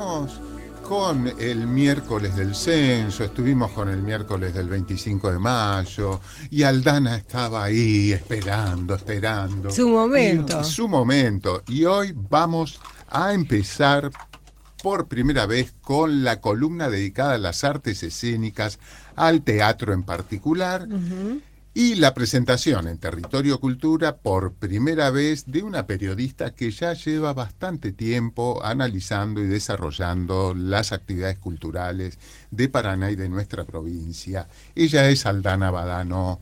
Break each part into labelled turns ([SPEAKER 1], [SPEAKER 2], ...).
[SPEAKER 1] estuvimos con el miércoles del censo, estuvimos con el miércoles del 25 de mayo y Aldana estaba ahí esperando, esperando.
[SPEAKER 2] Su momento.
[SPEAKER 1] Y- su momento. Y hoy vamos a empezar por primera vez con la columna dedicada a las artes escénicas, al teatro en particular. Y la presentación en Territorio Cultura por primera vez de una periodista que ya lleva bastante tiempo analizando y desarrollando las actividades culturales de Paraná y de nuestra provincia. Ella es Aldana Badano.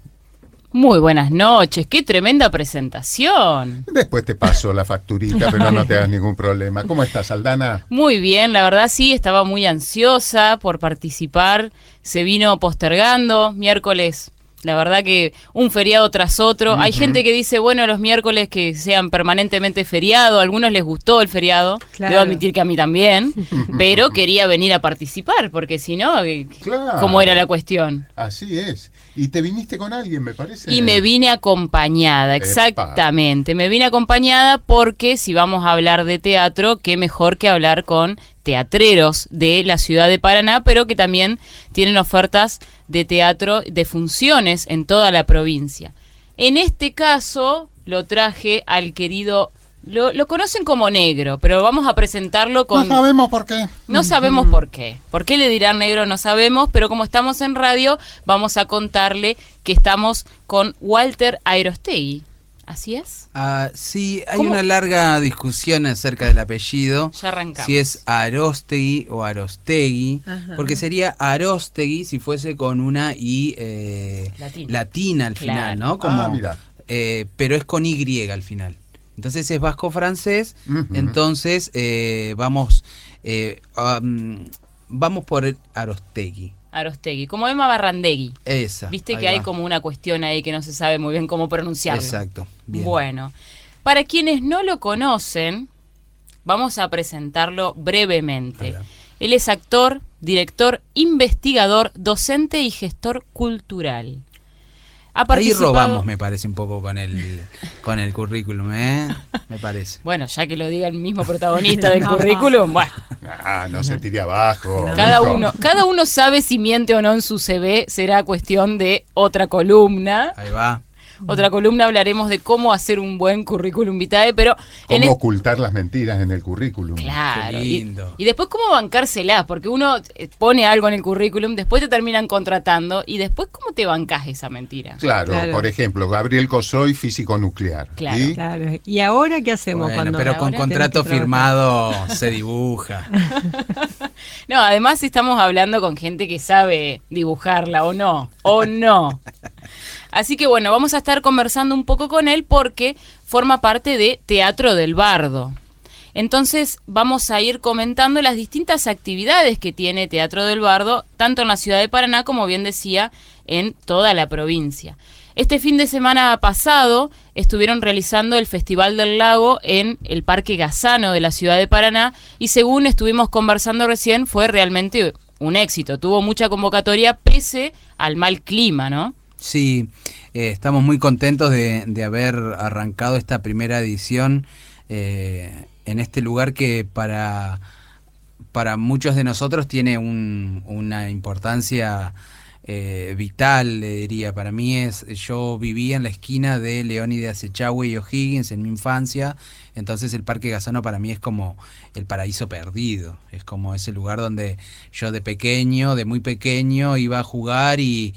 [SPEAKER 3] Muy buenas noches, qué tremenda presentación.
[SPEAKER 1] Después te paso la facturita, pero no te hagas ningún problema. ¿Cómo estás, Aldana?
[SPEAKER 3] Muy bien, la verdad sí, estaba muy ansiosa por participar, se vino postergando, miércoles, la verdad que un feriado tras otro. Hay gente que dice, bueno, los miércoles que sean permanentemente feriado, a algunos les gustó el feriado,
[SPEAKER 2] Claro.
[SPEAKER 3] debo admitir que a mí también, pero quería venir a participar, porque si no, eh,
[SPEAKER 1] Claro.
[SPEAKER 3] ¿cómo era la cuestión?
[SPEAKER 1] Así es. Y te viniste con alguien, me parece.
[SPEAKER 3] Y me vine acompañada,
[SPEAKER 1] Epa.
[SPEAKER 3] exactamente. Me vine acompañada porque si vamos a hablar de teatro, qué mejor que hablar con teatreros de la ciudad de Paraná, pero que también tienen ofertas de teatro, de funciones en toda la provincia. En este caso lo traje al querido, lo, lo conocen como negro, pero vamos a presentarlo con...
[SPEAKER 1] No sabemos por qué.
[SPEAKER 3] No sabemos por qué. ¿Por qué le dirán negro? No sabemos, pero como estamos en radio, vamos a contarle que estamos con Walter Airostegui. ¿Así es?
[SPEAKER 4] Ah, sí, hay
[SPEAKER 3] ¿Cómo?
[SPEAKER 4] una larga discusión acerca del apellido.
[SPEAKER 3] Ya arrancamos.
[SPEAKER 4] Si es Arostegui o Arostegui,
[SPEAKER 2] Ajá.
[SPEAKER 4] porque sería Arostegui si fuese con una I eh,
[SPEAKER 3] Latina.
[SPEAKER 4] latina al
[SPEAKER 3] Claro.
[SPEAKER 4] final, ¿no? Como,
[SPEAKER 1] Ah, mira.
[SPEAKER 4] eh, pero es con Y al final. Entonces es vasco-francés, entonces eh, vamos, eh, um, vamos por Arostegui.
[SPEAKER 3] Arostegui. Como Emma Barrandegui.
[SPEAKER 4] Esa.
[SPEAKER 3] Viste que hay como una cuestión ahí que no se sabe muy bien cómo pronunciarlo.
[SPEAKER 4] Exacto. bien.
[SPEAKER 3] Bueno, para quienes no lo conocen, vamos a presentarlo brevemente. Él es actor, director, investigador, docente y gestor cultural. Ha
[SPEAKER 4] Ahí robamos, me parece, un poco con el, con el currículum, ¿eh? Me parece.
[SPEAKER 3] Bueno, ya que lo diga el mismo protagonista del currículum, bueno,
[SPEAKER 1] Ah, no se tire abajo.
[SPEAKER 3] cada uno, cada uno sabe si miente o no en su CV, será cuestión de otra columna.
[SPEAKER 4] Ahí va.
[SPEAKER 3] Otra columna hablaremos de cómo hacer un buen currículum vitae, pero en
[SPEAKER 1] Cómo
[SPEAKER 3] es-
[SPEAKER 1] ocultar las mentiras en el currículum.
[SPEAKER 3] Claro.
[SPEAKER 4] Qué
[SPEAKER 3] y-
[SPEAKER 4] lindo.
[SPEAKER 3] Y, después cómo bancárselas, porque uno eh, pone algo en el currículum, después te terminan contratando y después cómo te bancás esa mentira.
[SPEAKER 1] Claro,
[SPEAKER 2] Claro.
[SPEAKER 1] por ejemplo, Gabriel Cosoy, físico nuclear.
[SPEAKER 3] Claro.
[SPEAKER 1] ¿Y?
[SPEAKER 2] Claro. ¿Y ahora qué hacemos
[SPEAKER 4] Bueno,
[SPEAKER 2] cuando
[SPEAKER 4] pero con contrato firmado se dibuja.
[SPEAKER 3] No, además estamos hablando con gente que sabe dibujarla o no, o no. Así que bueno, vamos a estar conversando un poco con él porque forma parte de Teatro del Bardo. Entonces vamos a ir comentando las distintas actividades que tiene Teatro del Bardo, tanto en la ciudad de Paraná como bien decía, en toda la provincia. Este fin de semana pasado estuvieron realizando el Festival del Lago en el Parque Gazano de la ciudad de Paraná y según estuvimos conversando recién fue realmente un éxito. Tuvo mucha convocatoria pese al mal clima, ¿no?
[SPEAKER 4] Sí, eh, estamos muy contentos de, de haber arrancado esta primera edición eh, en este lugar que para, para muchos de nosotros tiene un- una importancia eh, vital, le diría. Para mí es, yo vivía en la esquina de Leónidas Echagüe y O'Higgins en mi infancia, entonces el Parque Gazano para mí es como el paraíso perdido, es como ese lugar donde yo de pequeño, de muy pequeño, iba a jugar y,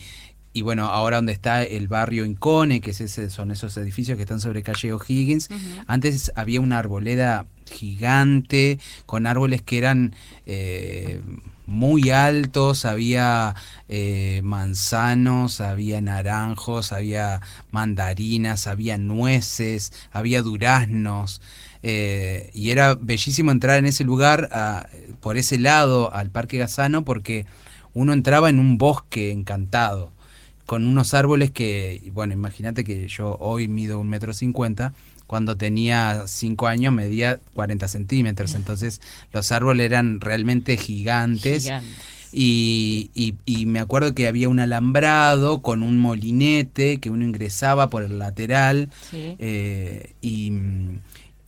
[SPEAKER 4] y bueno, ahora donde está el barrio Incone, que es ese, son esos edificios que están sobre calle O'Higgins, antes había una arboleda gigante con árboles que eran eh, muy altos, había eh, manzanos, había naranjos, había mandarinas, había nueces, había duraznos. eh, y era bellísimo entrar en ese lugar, a- por ese lado, al Parque Gazano, porque uno entraba en un bosque encantado con unos árboles que, bueno, imagínate que yo hoy mido un metro cincuenta, cuando tenía cinco años medía 40 centímetros, entonces los árboles eran realmente gigantes.
[SPEAKER 3] Gigante.
[SPEAKER 4] Y, y- y me acuerdo que había un alambrado con un molinete que uno ingresaba por el lateral
[SPEAKER 3] Sí.
[SPEAKER 4] eh, y,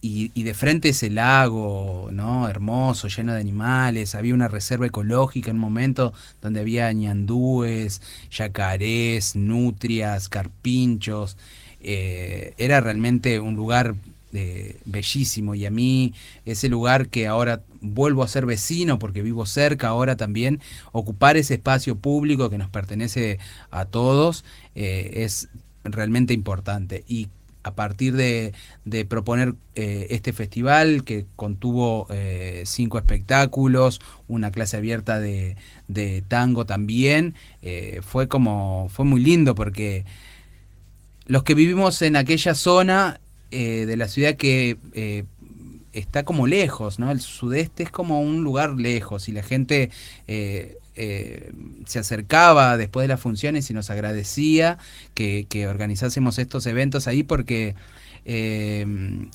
[SPEAKER 4] y, de frente ese lago, ¿no? Hermoso, lleno de animales. Había una reserva ecológica en un momento donde había ñandúes, yacarés, nutrias, carpinchos. Eh, era realmente un lugar eh, bellísimo y a mí ese lugar que ahora vuelvo a ser vecino porque vivo cerca ahora también, ocupar ese espacio público que nos pertenece a todos eh, es realmente importante. Y a partir de, proponer eh, este festival que contuvo eh, cinco espectáculos, una clase abierta de, tango también, eh, fue como, fue muy lindo porque los que vivimos en aquella zona de la ciudad que está como lejos, ¿no? El sudeste es como un lugar lejos y la gente se acercaba después de las funciones y nos agradecía que, organizásemos estos eventos ahí porque eh,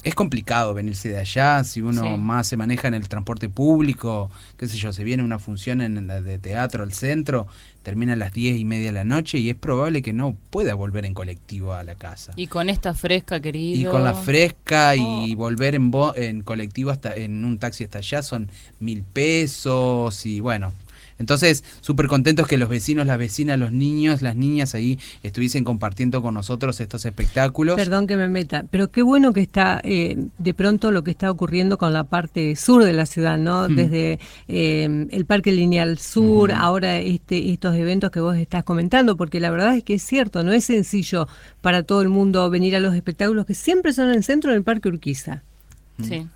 [SPEAKER 4] es complicado venirse de allá, si uno más se maneja en el transporte público, qué sé yo, se viene una función en la de teatro al centro, termina a las diez y media de la noche y es probable que no pueda volver en colectivo a la casa.
[SPEAKER 3] Y con esta fresca, querido.
[SPEAKER 4] Y con la fresca y oh. volver en, en colectivo hasta en un taxi hasta allá son mil pesos y bueno, entonces, súper contentos que los vecinos, las vecinas, los niños, las niñas ahí estuviesen compartiendo con nosotros estos espectáculos.
[SPEAKER 2] Perdón que me meta, pero qué bueno que está eh, de pronto lo que está ocurriendo con la parte sur de la ciudad, ¿no? Desde eh, el Parque Lineal Sur, ahora este, estos eventos que vos estás comentando, porque la verdad es que es cierto, no es sencillo para todo el mundo venir a los espectáculos que siempre son en el centro del Parque Urquiza.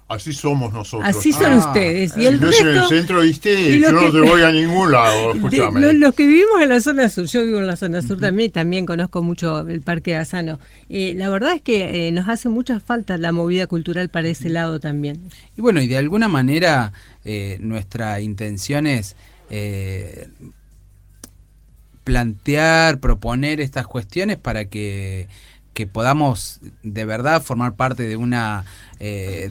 [SPEAKER 1] Así somos nosotros.
[SPEAKER 2] Así son ah. ustedes.
[SPEAKER 1] Y el no en el centro, viste, yo no te voy a ningún lado, escúchame.
[SPEAKER 2] los, que vivimos en la zona sur, yo vivo en la zona sur también, también conozco mucho el Parque Asano. Eh, la verdad es que eh, nos hace mucha falta la movida cultural para ese lado también.
[SPEAKER 4] Y bueno, y de alguna manera eh, nuestra intención es plantear, proponer estas cuestiones para que que podamos de verdad formar parte de una eh,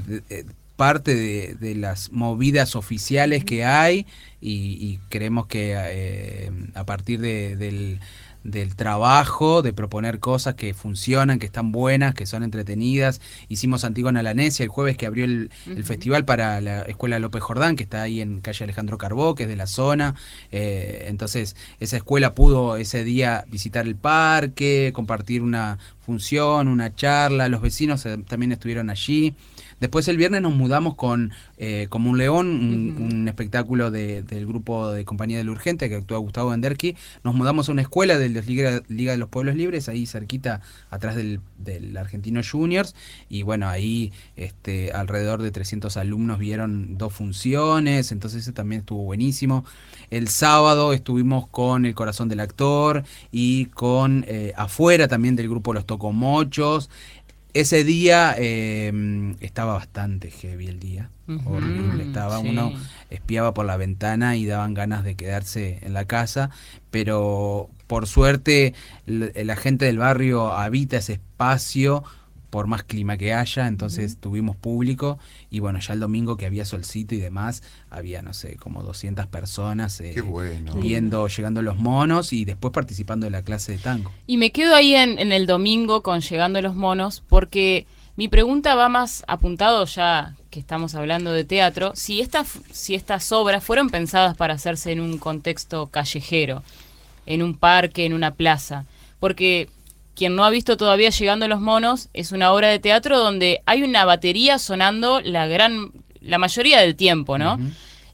[SPEAKER 4] parte de, las movidas oficiales que hay y, creemos que eh, a partir del del trabajo, de proponer cosas que funcionan, que están buenas, que son entretenidas. Hicimos Antigua Lanesia el jueves que abrió el, festival para la Escuela López Jordán, que está ahí en calle Alejandro Carbó, que es de la zona. Eh, entonces, esa escuela pudo ese día visitar el parque, compartir una función, una charla. Los vecinos eh, también estuvieron allí. Después el viernes nos mudamos con eh, Como un León, un, espectáculo del grupo de Compañía del Urgente que actúa Gustavo Enderqui. Nos mudamos a una escuela de la Liga, de los Pueblos Libres, ahí cerquita, atrás del, Argentino Juniors. Y bueno, ahí este, alrededor de 300 alumnos vieron dos funciones, entonces eso también estuvo buenísimo. El sábado estuvimos con El Corazón del Actor y con eh, afuera también del grupo Los Tocomochos. Ese día em, estaba bastante heavy el día, horrible. Estaba uno espiaba por la ventana y daban ganas de quedarse en la casa, pero por suerte la gente del barrio habita ese espacio por más clima que haya, entonces tuvimos público y bueno, ya el domingo que había solcito y demás, había, no sé, como 200 personas
[SPEAKER 1] eh,
[SPEAKER 4] viendo, llegando los monos y después participando de la clase de tango.
[SPEAKER 3] Y me quedo ahí en, en el domingo con llegando los monos porque mi pregunta va más apuntado ya que estamos hablando de teatro, si estas, si estas obras fueron pensadas para hacerse en un contexto callejero, en un parque, en una plaza, porque quien no ha visto todavía Llegando los Monos, es una obra de teatro donde hay una batería sonando la gran, la mayoría del tiempo, ¿no?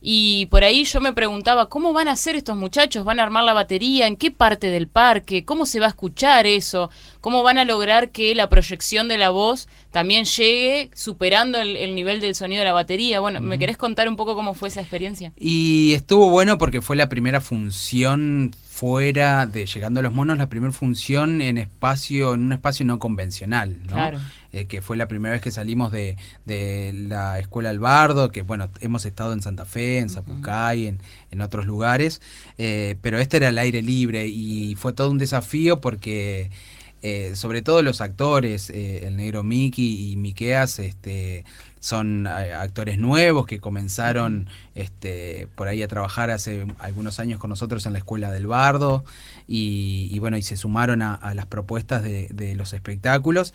[SPEAKER 3] Y por ahí yo me preguntaba, ¿cómo van a hacer estos muchachos? ¿Van a armar la batería? ¿En qué parte del parque? ¿Cómo se va a escuchar eso? ¿Cómo van a lograr que la proyección de la voz también llegue superando el, nivel del sonido de la batería? Bueno, ¿me querés contar un poco cómo fue esa experiencia?
[SPEAKER 4] Y estuvo bueno porque fue la primera función fuera de Llegando a los Monos, la primera función en espacio, en un espacio no convencional, ¿no? Eh, que fue la primera vez que salimos de, la Escuela Albardo, que bueno, hemos estado en Santa Fe, en Zapucay, en, en otros lugares, eh, pero este era el aire libre y fue todo un desafío porque eh, sobre todo los actores, el negro Mickey y Miqueas, este son eh, actores nuevos que comenzaron este, por ahí a trabajar hace algunos años con nosotros en la Escuela del Bardo y, bueno, y se sumaron a, las propuestas de, los espectáculos.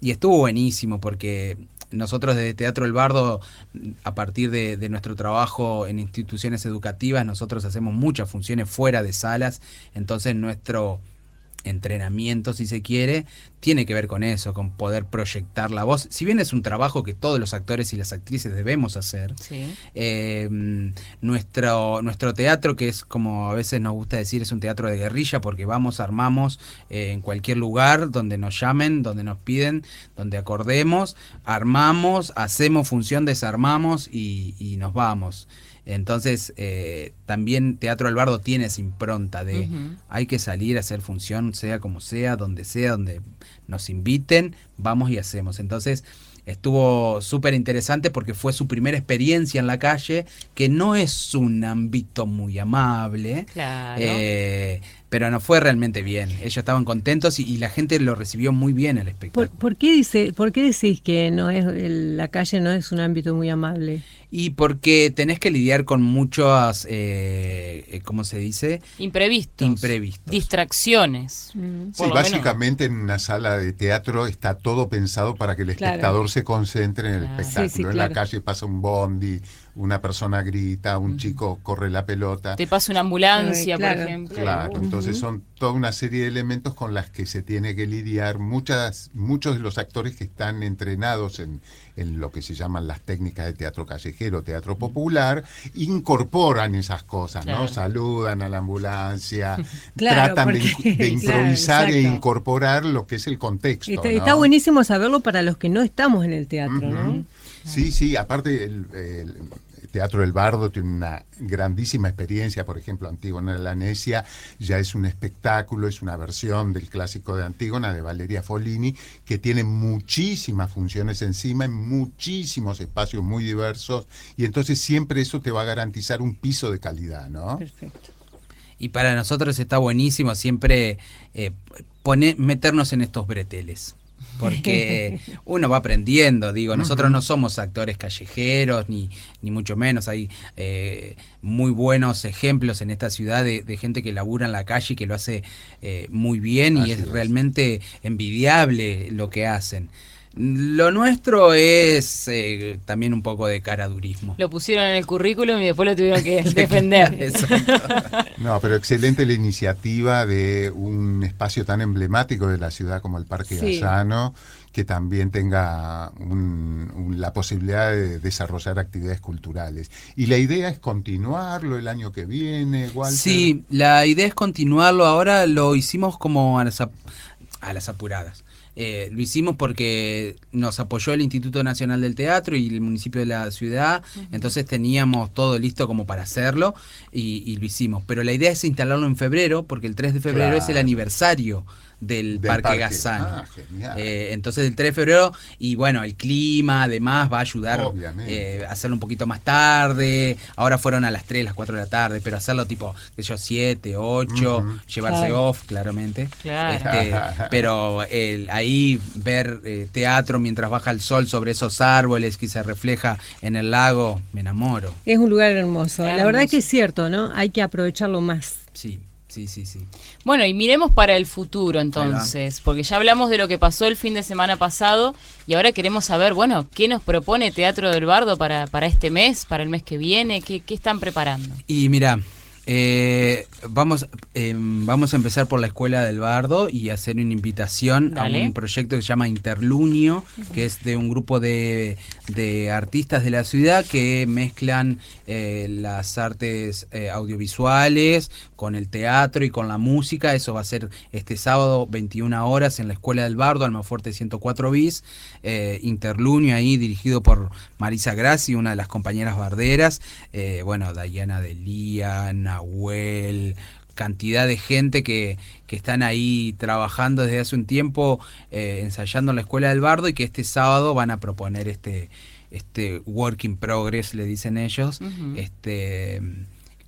[SPEAKER 4] Y estuvo buenísimo porque nosotros desde Teatro El Bardo, a partir de, de, nuestro trabajo en instituciones educativas, nosotros hacemos muchas funciones fuera de salas, entonces nuestro entrenamiento, si se quiere, tiene que ver con eso, con poder proyectar la voz. Si bien es un trabajo que todos los actores y las actrices debemos hacer, eh, nuestro, nuestro teatro, que es como a veces nos gusta decir, es un teatro de guerrilla, porque vamos, armamos eh, en cualquier lugar donde nos llamen, donde nos piden, donde acordemos, armamos, hacemos función, desarmamos y, y nos vamos. Entonces, eh, también Teatro Albardo tiene esa impronta de hay que salir a hacer función, sea como sea, donde sea, donde nos inviten, vamos y hacemos. Entonces, estuvo súper interesante porque fue su primera experiencia en la calle, que no es un ámbito muy amable.
[SPEAKER 3] Claro.
[SPEAKER 4] Eh, pero no fue realmente bien. Ellos estaban contentos y, la gente lo recibió muy bien el espectáculo.
[SPEAKER 2] ¿Por, qué, dice, ¿por qué decís que no es la calle no es un ámbito muy amable?
[SPEAKER 4] Y porque tenés que lidiar con muchos, eh, eh ¿cómo se dice?
[SPEAKER 3] Imprevistos.
[SPEAKER 4] Imprevistos.
[SPEAKER 3] Distracciones.
[SPEAKER 1] Mm. Sí, básicamente en una sala de teatro está todo pensado para que el espectador se concentre en el espectáculo. En la calle pasa un bondi, una persona grita, un chico corre la pelota.
[SPEAKER 3] Te pasa una ambulancia, por ejemplo.
[SPEAKER 1] Claro, entonces son toda una serie de elementos con las que se tiene que lidiar. Muchas, muchos de los actores que están entrenados en, lo que se llaman las técnicas de teatro callejero, teatro popular, incorporan esas cosas, ¿no? Saludan a la ambulancia, tratan de, improvisar e incorporar lo que es el contexto.
[SPEAKER 2] Está, buenísimo saberlo para los que no estamos en el teatro, ¿no?
[SPEAKER 1] Sí, sí, aparte el, Teatro del Bardo tiene una grandísima experiencia, por ejemplo, Antígona de la Necia ya es un espectáculo, es una versión del clásico de Antígona de Valeria Folini, que tiene muchísimas funciones encima, en muchísimos espacios muy diversos, y entonces siempre eso te va a garantizar un piso de calidad, ¿no?
[SPEAKER 2] Perfecto.
[SPEAKER 4] Y para nosotros está buenísimo siempre eh, meternos en estos breteles porque uno va aprendiendo, digo, nosotros no somos actores callejeros, ni, ni mucho menos, hay eh, muy buenos ejemplos en esta ciudad de, gente que labura en la calle y que lo hace eh, muy bien y es, realmente envidiable lo que hacen. Lo nuestro es eh, también un poco de caradurismo.
[SPEAKER 3] Lo pusieron en el currículum y después lo tuvieron que defender.
[SPEAKER 1] no, pero excelente la iniciativa de un espacio tan emblemático de la ciudad como el Parque sí. que también tenga la posibilidad de desarrollar actividades culturales. Y la idea es continuarlo el año que viene, igual.
[SPEAKER 4] Sí, la idea es continuarlo. Ahora lo hicimos como a las apuradas. Eh, lo hicimos porque nos apoyó el Instituto Nacional del Teatro y el municipio de la ciudad, entonces teníamos todo listo como para hacerlo y, lo hicimos. Pero la idea es instalarlo en febrero, porque el 3 de febrero es el aniversario del, Parque, Gazán. Ah, eh, entonces el 3 de febrero, y bueno, el clima además va a ayudar eh, a hacerlo un poquito más tarde. Ahora fueron a las 3, las 4 de la tarde, pero hacerlo tipo, que yo, 7, 8, llevarse off, claramente. Este, pero el, ahí ver eh, teatro mientras baja el sol sobre esos árboles que se refleja en el lago, me enamoro.
[SPEAKER 2] Es un lugar hermoso. La verdad es que es cierto, ¿no? Hay que aprovecharlo más.
[SPEAKER 4] Sí. Sí, sí, sí.
[SPEAKER 3] Bueno, y miremos para el futuro entonces, porque ya hablamos de lo que pasó el fin de semana pasado y ahora queremos saber, bueno, ¿qué nos propone Teatro del Bardo para, para este mes, para el mes que viene? ¿Qué, qué están preparando?
[SPEAKER 4] Y mira, eh, vamos, em, vamos a empezar por la Escuela del Bardo y hacer una invitación a un proyecto que se llama Interlunio, que es de un grupo de, artistas de la ciudad que mezclan eh, las artes eh, audiovisuales con el teatro y con la música. Eso va a ser este sábado 21 horas en la Escuela del Bardo, Almafuerte 104 bis. Interlunio ahí dirigido por Marisa Grassi, una de las compañeras barderas. bueno, Diana Delía, Nahuel, cantidad de gente que, que, están ahí trabajando desde hace un tiempo, eh, ensayando en la Escuela del Bardo y que este sábado van a proponer este, este work in progress, le dicen ellos, este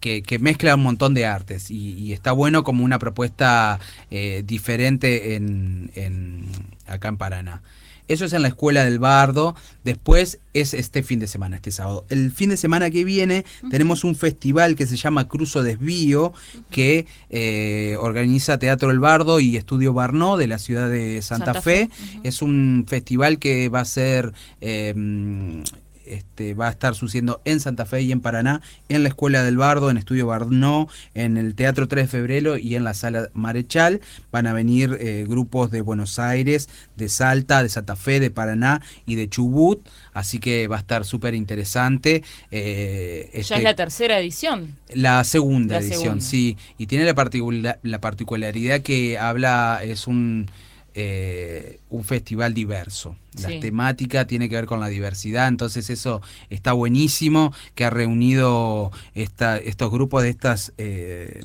[SPEAKER 4] que, mezcla un montón de artes y, está bueno como una propuesta eh, diferente en, acá en Paraná. Eso es en la Escuela del Bardo. Después es este fin de semana, este sábado. El fin de semana que viene tenemos un festival que se llama Cruzo Desvío, que eh, organiza Teatro El Bardo y Estudio Barnó de la ciudad de Santa, Fe. Es un festival que va a ser... Eh, este, va a estar sucediendo en Santa Fe y en Paraná, en la Escuela del Bardo, en Estudio Barnó, en el Teatro 3 de Febrero y en la Sala Marechal. Van a venir eh, grupos de Buenos Aires, de Salta, de Santa Fe, de Paraná y de Chubut, así que va a estar súper interesante.
[SPEAKER 3] Eh, ya este es la tercera edición.
[SPEAKER 4] La segunda edición, sí, y tiene la, la particularidad que habla, es un eh, un festival diverso. La temática tiene que ver con la diversidad, entonces eso está buenísimo, que ha reunido esta, estos grupos de estas, eh,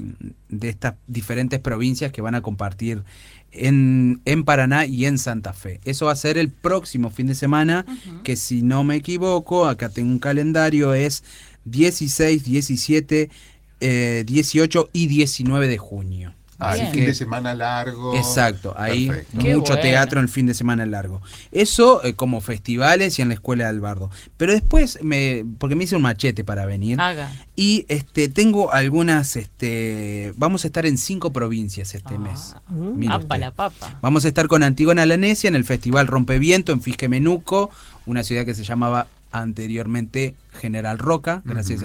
[SPEAKER 4] de estas diferentes provincias que van a compartir en, en, Paraná y en Santa Fe. Eso va a ser el próximo fin de semana, que si no me equivoco, acá tengo un calendario, es 16, 17, 18 y 19 de junio.
[SPEAKER 1] Así fin de semana largo.
[SPEAKER 4] Exacto, ahí mucho teatro en el fin de semana largo. Eso eh, como festivales y en la escuela de Albardo. Pero después, me, porque me hice un machete para venir.
[SPEAKER 3] Haga.
[SPEAKER 4] Y este, tengo algunas, este, vamos a estar en cinco provincias este ah. mes.
[SPEAKER 3] la papa.
[SPEAKER 4] Vamos a estar con Antigona Lanesia en el Festival Rompeviento en Fisquemenuco, una ciudad que se llamaba anteriormente General Roca, gracias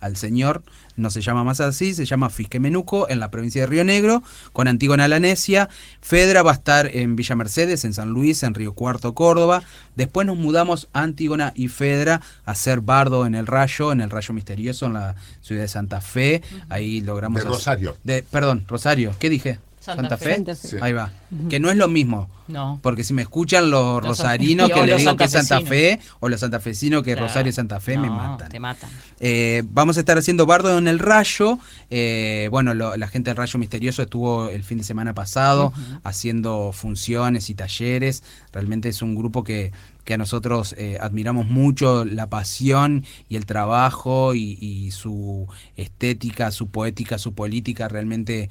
[SPEAKER 4] al Señor, no se llama más así, se llama Fisquemenuco en la provincia de Río Negro, con Antígona Lanesia. Fedra va a estar en Villa Mercedes, en San Luis, en Río Cuarto, Córdoba. Después nos mudamos Antígona y Fedra a ser bardo en el Rayo, en el Rayo Misterioso, en la ciudad de Santa Fe. Ahí logramos...
[SPEAKER 1] De Rosario.
[SPEAKER 4] De, perdón, Rosario, ¿qué dije? Santa, Fe. Ahí va. Que no es lo mismo.
[SPEAKER 3] No.
[SPEAKER 4] Porque si me escuchan los, rosarinos que le digo que es Santa Fe, o los santafesinos que Rosario es Santa Fe, me matan.
[SPEAKER 3] Te matan.
[SPEAKER 4] Eh, vamos a estar haciendo bardo en el Rayo. Eh, bueno, la gente del Rayo Misterioso estuvo el fin de semana pasado haciendo funciones y talleres. Realmente es un grupo que que a nosotros eh, admiramos mucho la pasión y el trabajo y, su estética, su poética, su política, realmente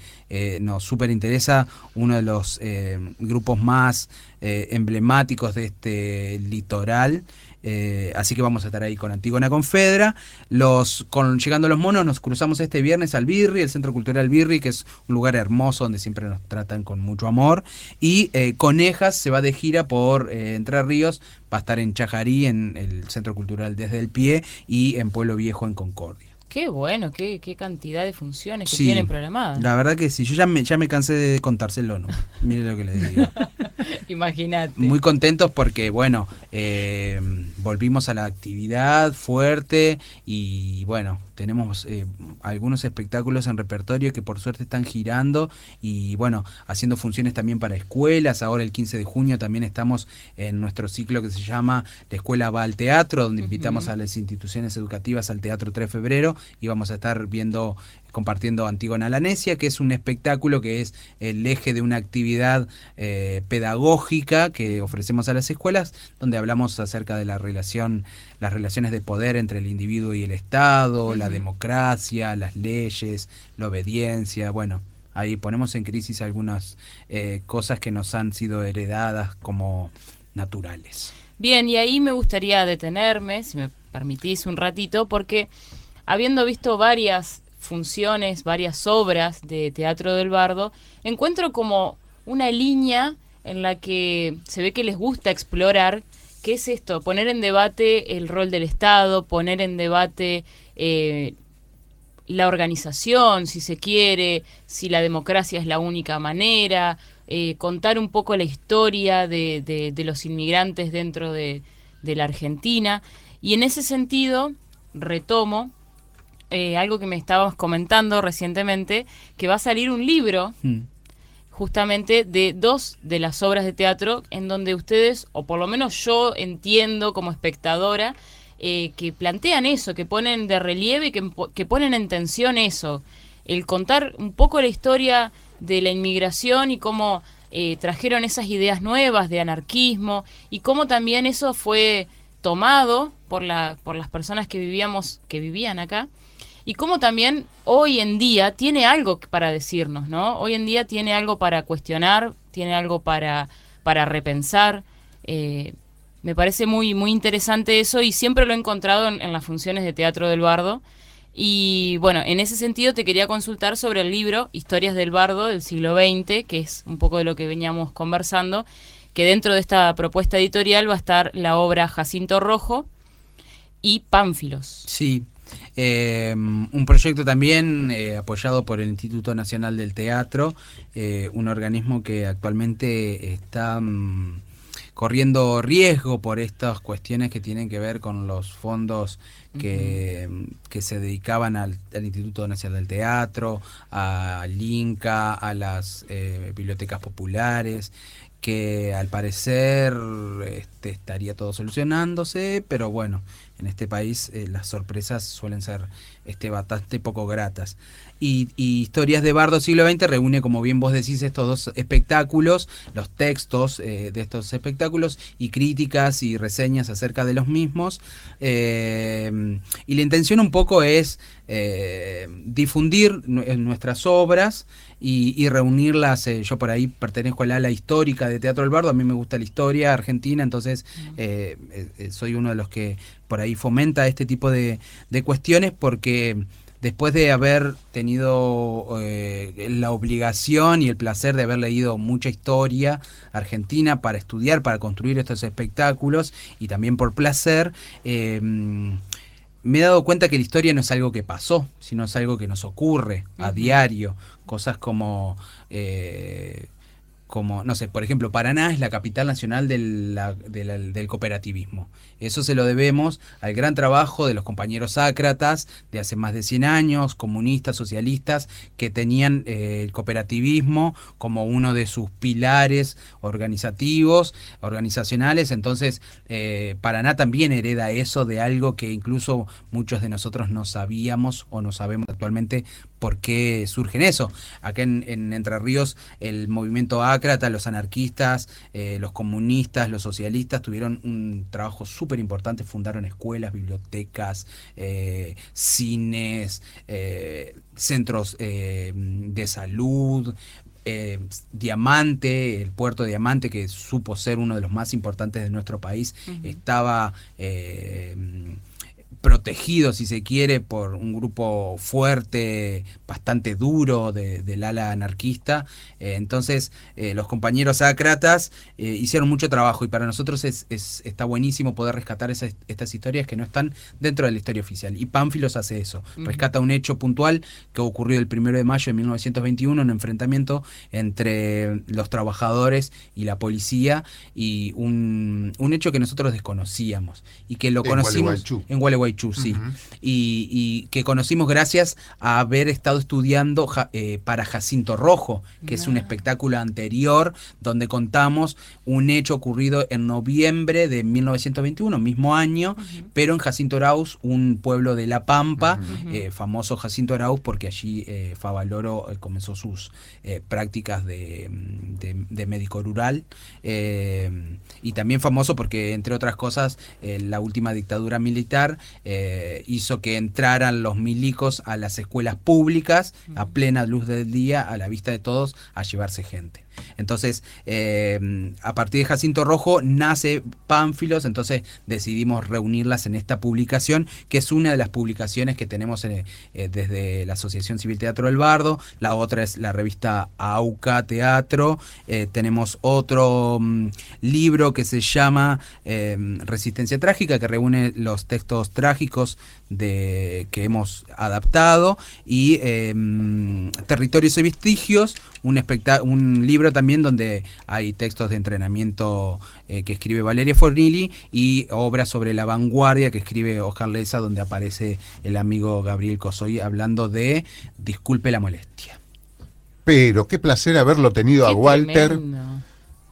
[SPEAKER 4] nos súper interesa. Uno de los eh, grupos más emblemáticos de este litoral. Eh, así que vamos a estar ahí con Antígona Confedra. Los, con, llegando a los monos, nos cruzamos este viernes al Birri, el Centro Cultural Birri, que es un lugar hermoso donde siempre nos tratan con mucho amor. Y eh, Conejas se va de gira por eh, Entre Ríos, va a estar en Chajarí, en el Centro Cultural Desde el Pie, y en Pueblo Viejo, en Concordia.
[SPEAKER 3] Qué bueno, qué, qué cantidad de funciones que tienen programadas.
[SPEAKER 4] La verdad que sí, yo ya me, ya me cansé de contárselo, ¿no? Mire lo que le digo.
[SPEAKER 3] Imagínate.
[SPEAKER 4] Muy contentos porque, bueno, eh, volvimos a la actividad fuerte y, bueno, tenemos eh, algunos espectáculos en repertorio que por suerte están girando y bueno, haciendo funciones también para escuelas. Ahora el 15 de junio también estamos en nuestro ciclo que se llama La Escuela va al Teatro, donde invitamos a las instituciones educativas al Teatro 3 de Febrero y vamos a estar viendo compartiendo Antígona Lanesia, que es un espectáculo que es el eje de una actividad eh, pedagógica que ofrecemos a las escuelas, donde hablamos acerca de la relación, las relaciones de poder entre el individuo y el Estado, la democracia, las leyes, la obediencia, bueno. Ahí ponemos en crisis algunas eh, cosas que nos han sido heredadas como naturales.
[SPEAKER 3] Bien, y ahí me gustaría detenerme, si me permitís un ratito, porque habiendo visto varias funciones, varias obras de Teatro del Bardo, encuentro como una línea en la que se ve que les gusta explorar qué es esto, poner en debate el rol del Estado, poner en debate eh, la organización, si se quiere, si la democracia es la única manera, eh, contar un poco la historia de, los inmigrantes dentro de, de la Argentina. Y en ese sentido, retomo eh, algo que me estabas comentando recientemente, que va a salir un libro mm. justamente de dos de las obras de teatro en donde ustedes, o por lo menos yo entiendo como espectadora, eh, que plantean eso, que ponen de relieve, que, que ponen en tensión eso, el contar un poco la historia de la inmigración y cómo eh, trajeron esas ideas nuevas de anarquismo y cómo también eso fue tomado por, la, por las personas que vivíamos, que vivían acá y cómo también hoy en día tiene algo para decirnos, ¿no? Hoy en día tiene algo para cuestionar, tiene algo para, para repensar. Eh, me parece muy, muy interesante eso y siempre lo he encontrado en, las funciones de Teatro del Bardo. Y bueno, en ese sentido te quería consultar sobre el libro Historias del Bardo del siglo XX, que es un poco de lo que veníamos conversando, que dentro de esta propuesta editorial va a estar la obra Jacinto Rojo y Pánfilos.
[SPEAKER 4] Sí, eh, un proyecto también eh, apoyado por el Instituto Nacional del Teatro, eh, un organismo que actualmente está mm, corriendo riesgo por estas cuestiones que tienen que ver con los fondos que, se dedicaban al, Instituto Nacional del Teatro, al INCA, a las bibliotecas populares que al parecer este, estaría todo solucionándose, pero bueno, en este país eh, las sorpresas suelen ser este, bastante poco gratas. Y, Historias de Bardo siglo XX reúne, como bien vos decís, estos dos espectáculos, los textos eh, de estos espectáculos y críticas y reseñas acerca de los mismos. Eh, y la intención un poco es difundir nuestras obras y, reunirlas. Eh, yo por ahí pertenezco al ala histórica de Teatro del Bardo, a mí me gusta la historia argentina, entonces eh, eh, soy uno de los que por ahí fomenta este tipo de, cuestiones porque después de haber tenido la obligación y el placer de haber leído mucha historia argentina para estudiar, para construir estos espectáculos y también por placer, me he dado cuenta que la historia no es algo que pasó, sino es algo que nos ocurre a diario. Cosas como eh, como, no sé, por ejemplo, Paraná es la capital nacional del, del, cooperativismo. Eso se lo debemos al gran trabajo de los compañeros ácratas de hace más de 100 años, comunistas, socialistas, que tenían eh, el cooperativismo como uno de sus pilares organizativos, organizacionales. Entonces, eh, Paraná también hereda eso de algo que incluso muchos de nosotros no sabíamos o no sabemos actualmente por qué surgen eso. Acá en, Entre Ríos el movimiento ácrata, los anarquistas, eh, los comunistas, los socialistas tuvieron un trabajo súper importante, fundaron escuelas, bibliotecas, eh, cines, eh, centros de salud, Diamante, el puerto de Diamante, que supo ser uno de los más importantes de nuestro país, estaba protegido, si se quiere, por un grupo fuerte, bastante duro del ala anarquista. Eh, entonces, eh, los compañeros ácratas eh, hicieron mucho trabajo y para nosotros es, está buenísimo poder rescatar estas historias que no están dentro de la historia oficial. Y Pánfilos hace eso, rescata un hecho puntual que ocurrió el 1 de mayo de 1921, un enfrentamiento entre los trabajadores y la policía y un, hecho que nosotros desconocíamos y que lo conocimos en Gualeguaychú y, que conocimos gracias a haber estado estudiando eh, para Jacinto Rojo, que es un espectáculo anterior donde contamos un hecho ocurrido en noviembre de 1921, mismo año, pero en Jacinto Arauz, un pueblo de La Pampa, eh, famoso Jacinto Arauz porque allí eh, Favaloro eh, comenzó sus prácticas de, de, médico rural y también famoso porque, entre otras cosas, la última dictadura militar eh, hizo que entraran los milicos a las escuelas públicas a plena luz del día, a la vista de todos, a llevarse gente. Entonces, eh, a partir de Jacinto Rojo nace Pánfilos, entonces decidimos reunirlas en esta publicación, que es una de las publicaciones que tenemos eh, eh, desde la Asociación Civil Teatro del Bardo, la otra es la revista AUCA Teatro, tenemos otro mm, libro que se llama Resistencia Trágica, que reúne los textos trágicos de, que hemos adaptado, y mm, Territorios y Vestigios, un, un libro también donde hay textos de entrenamiento eh, que escribe Valeria Fornilli y obras sobre la vanguardia que escribe Oscar Leza, donde aparece el amigo Gabriel Cosoy hablando de Disculpe la molestia.
[SPEAKER 1] Pero qué placer haberlo tenido a Walter.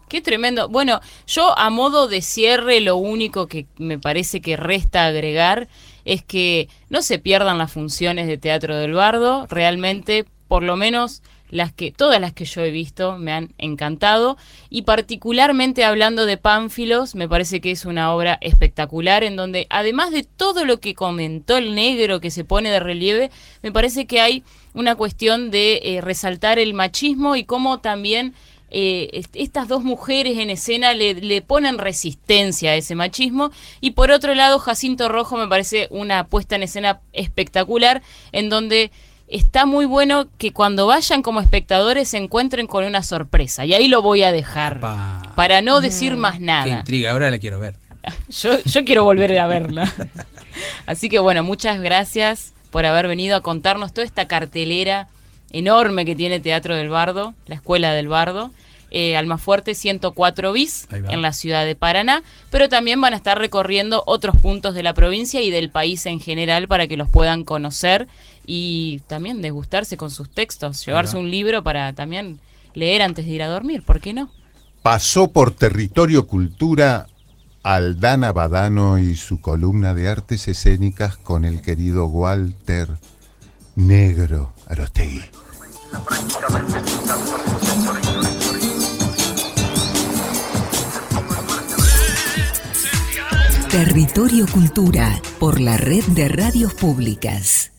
[SPEAKER 3] Qué tremendo. Bueno, yo a modo de cierre, lo único que me parece que resta agregar es que no se pierdan las funciones de Teatro del Bardo. Realmente, por lo menos las que todas las que yo he visto me han encantado y particularmente hablando de Pánfilos, me parece que es una obra espectacular en donde además de todo lo que comentó el negro que se pone de relieve, me parece que hay una cuestión de eh, resaltar el machismo y cómo también eh, estas dos mujeres en escena le, le, ponen resistencia a ese machismo. Y por otro lado, Jacinto Rojo me parece una puesta en escena espectacular, en donde está muy bueno que cuando vayan como espectadores se encuentren con una sorpresa. Y ahí lo voy a dejar, para no decir más nada. Qué
[SPEAKER 4] intriga, ahora la quiero ver.
[SPEAKER 3] yo, yo quiero volver a verla. Así que bueno, muchas gracias por haber venido a contarnos toda esta cartelera enorme que tiene Teatro del Bardo, la Escuela del Bardo. Eh, Almafuerte 104 bis en la ciudad de Paraná, pero también van a estar recorriendo otros puntos de la provincia y del país en general para que los puedan conocer y también degustarse con sus textos, llevarse un libro para también leer antes de ir a dormir, ¿por qué no?
[SPEAKER 1] Pasó por Territorio Cultura Aldana Badano y su columna de artes escénicas con el querido Walter Negro Arostegui.
[SPEAKER 5] Territorio Cultura por la red de radios públicas.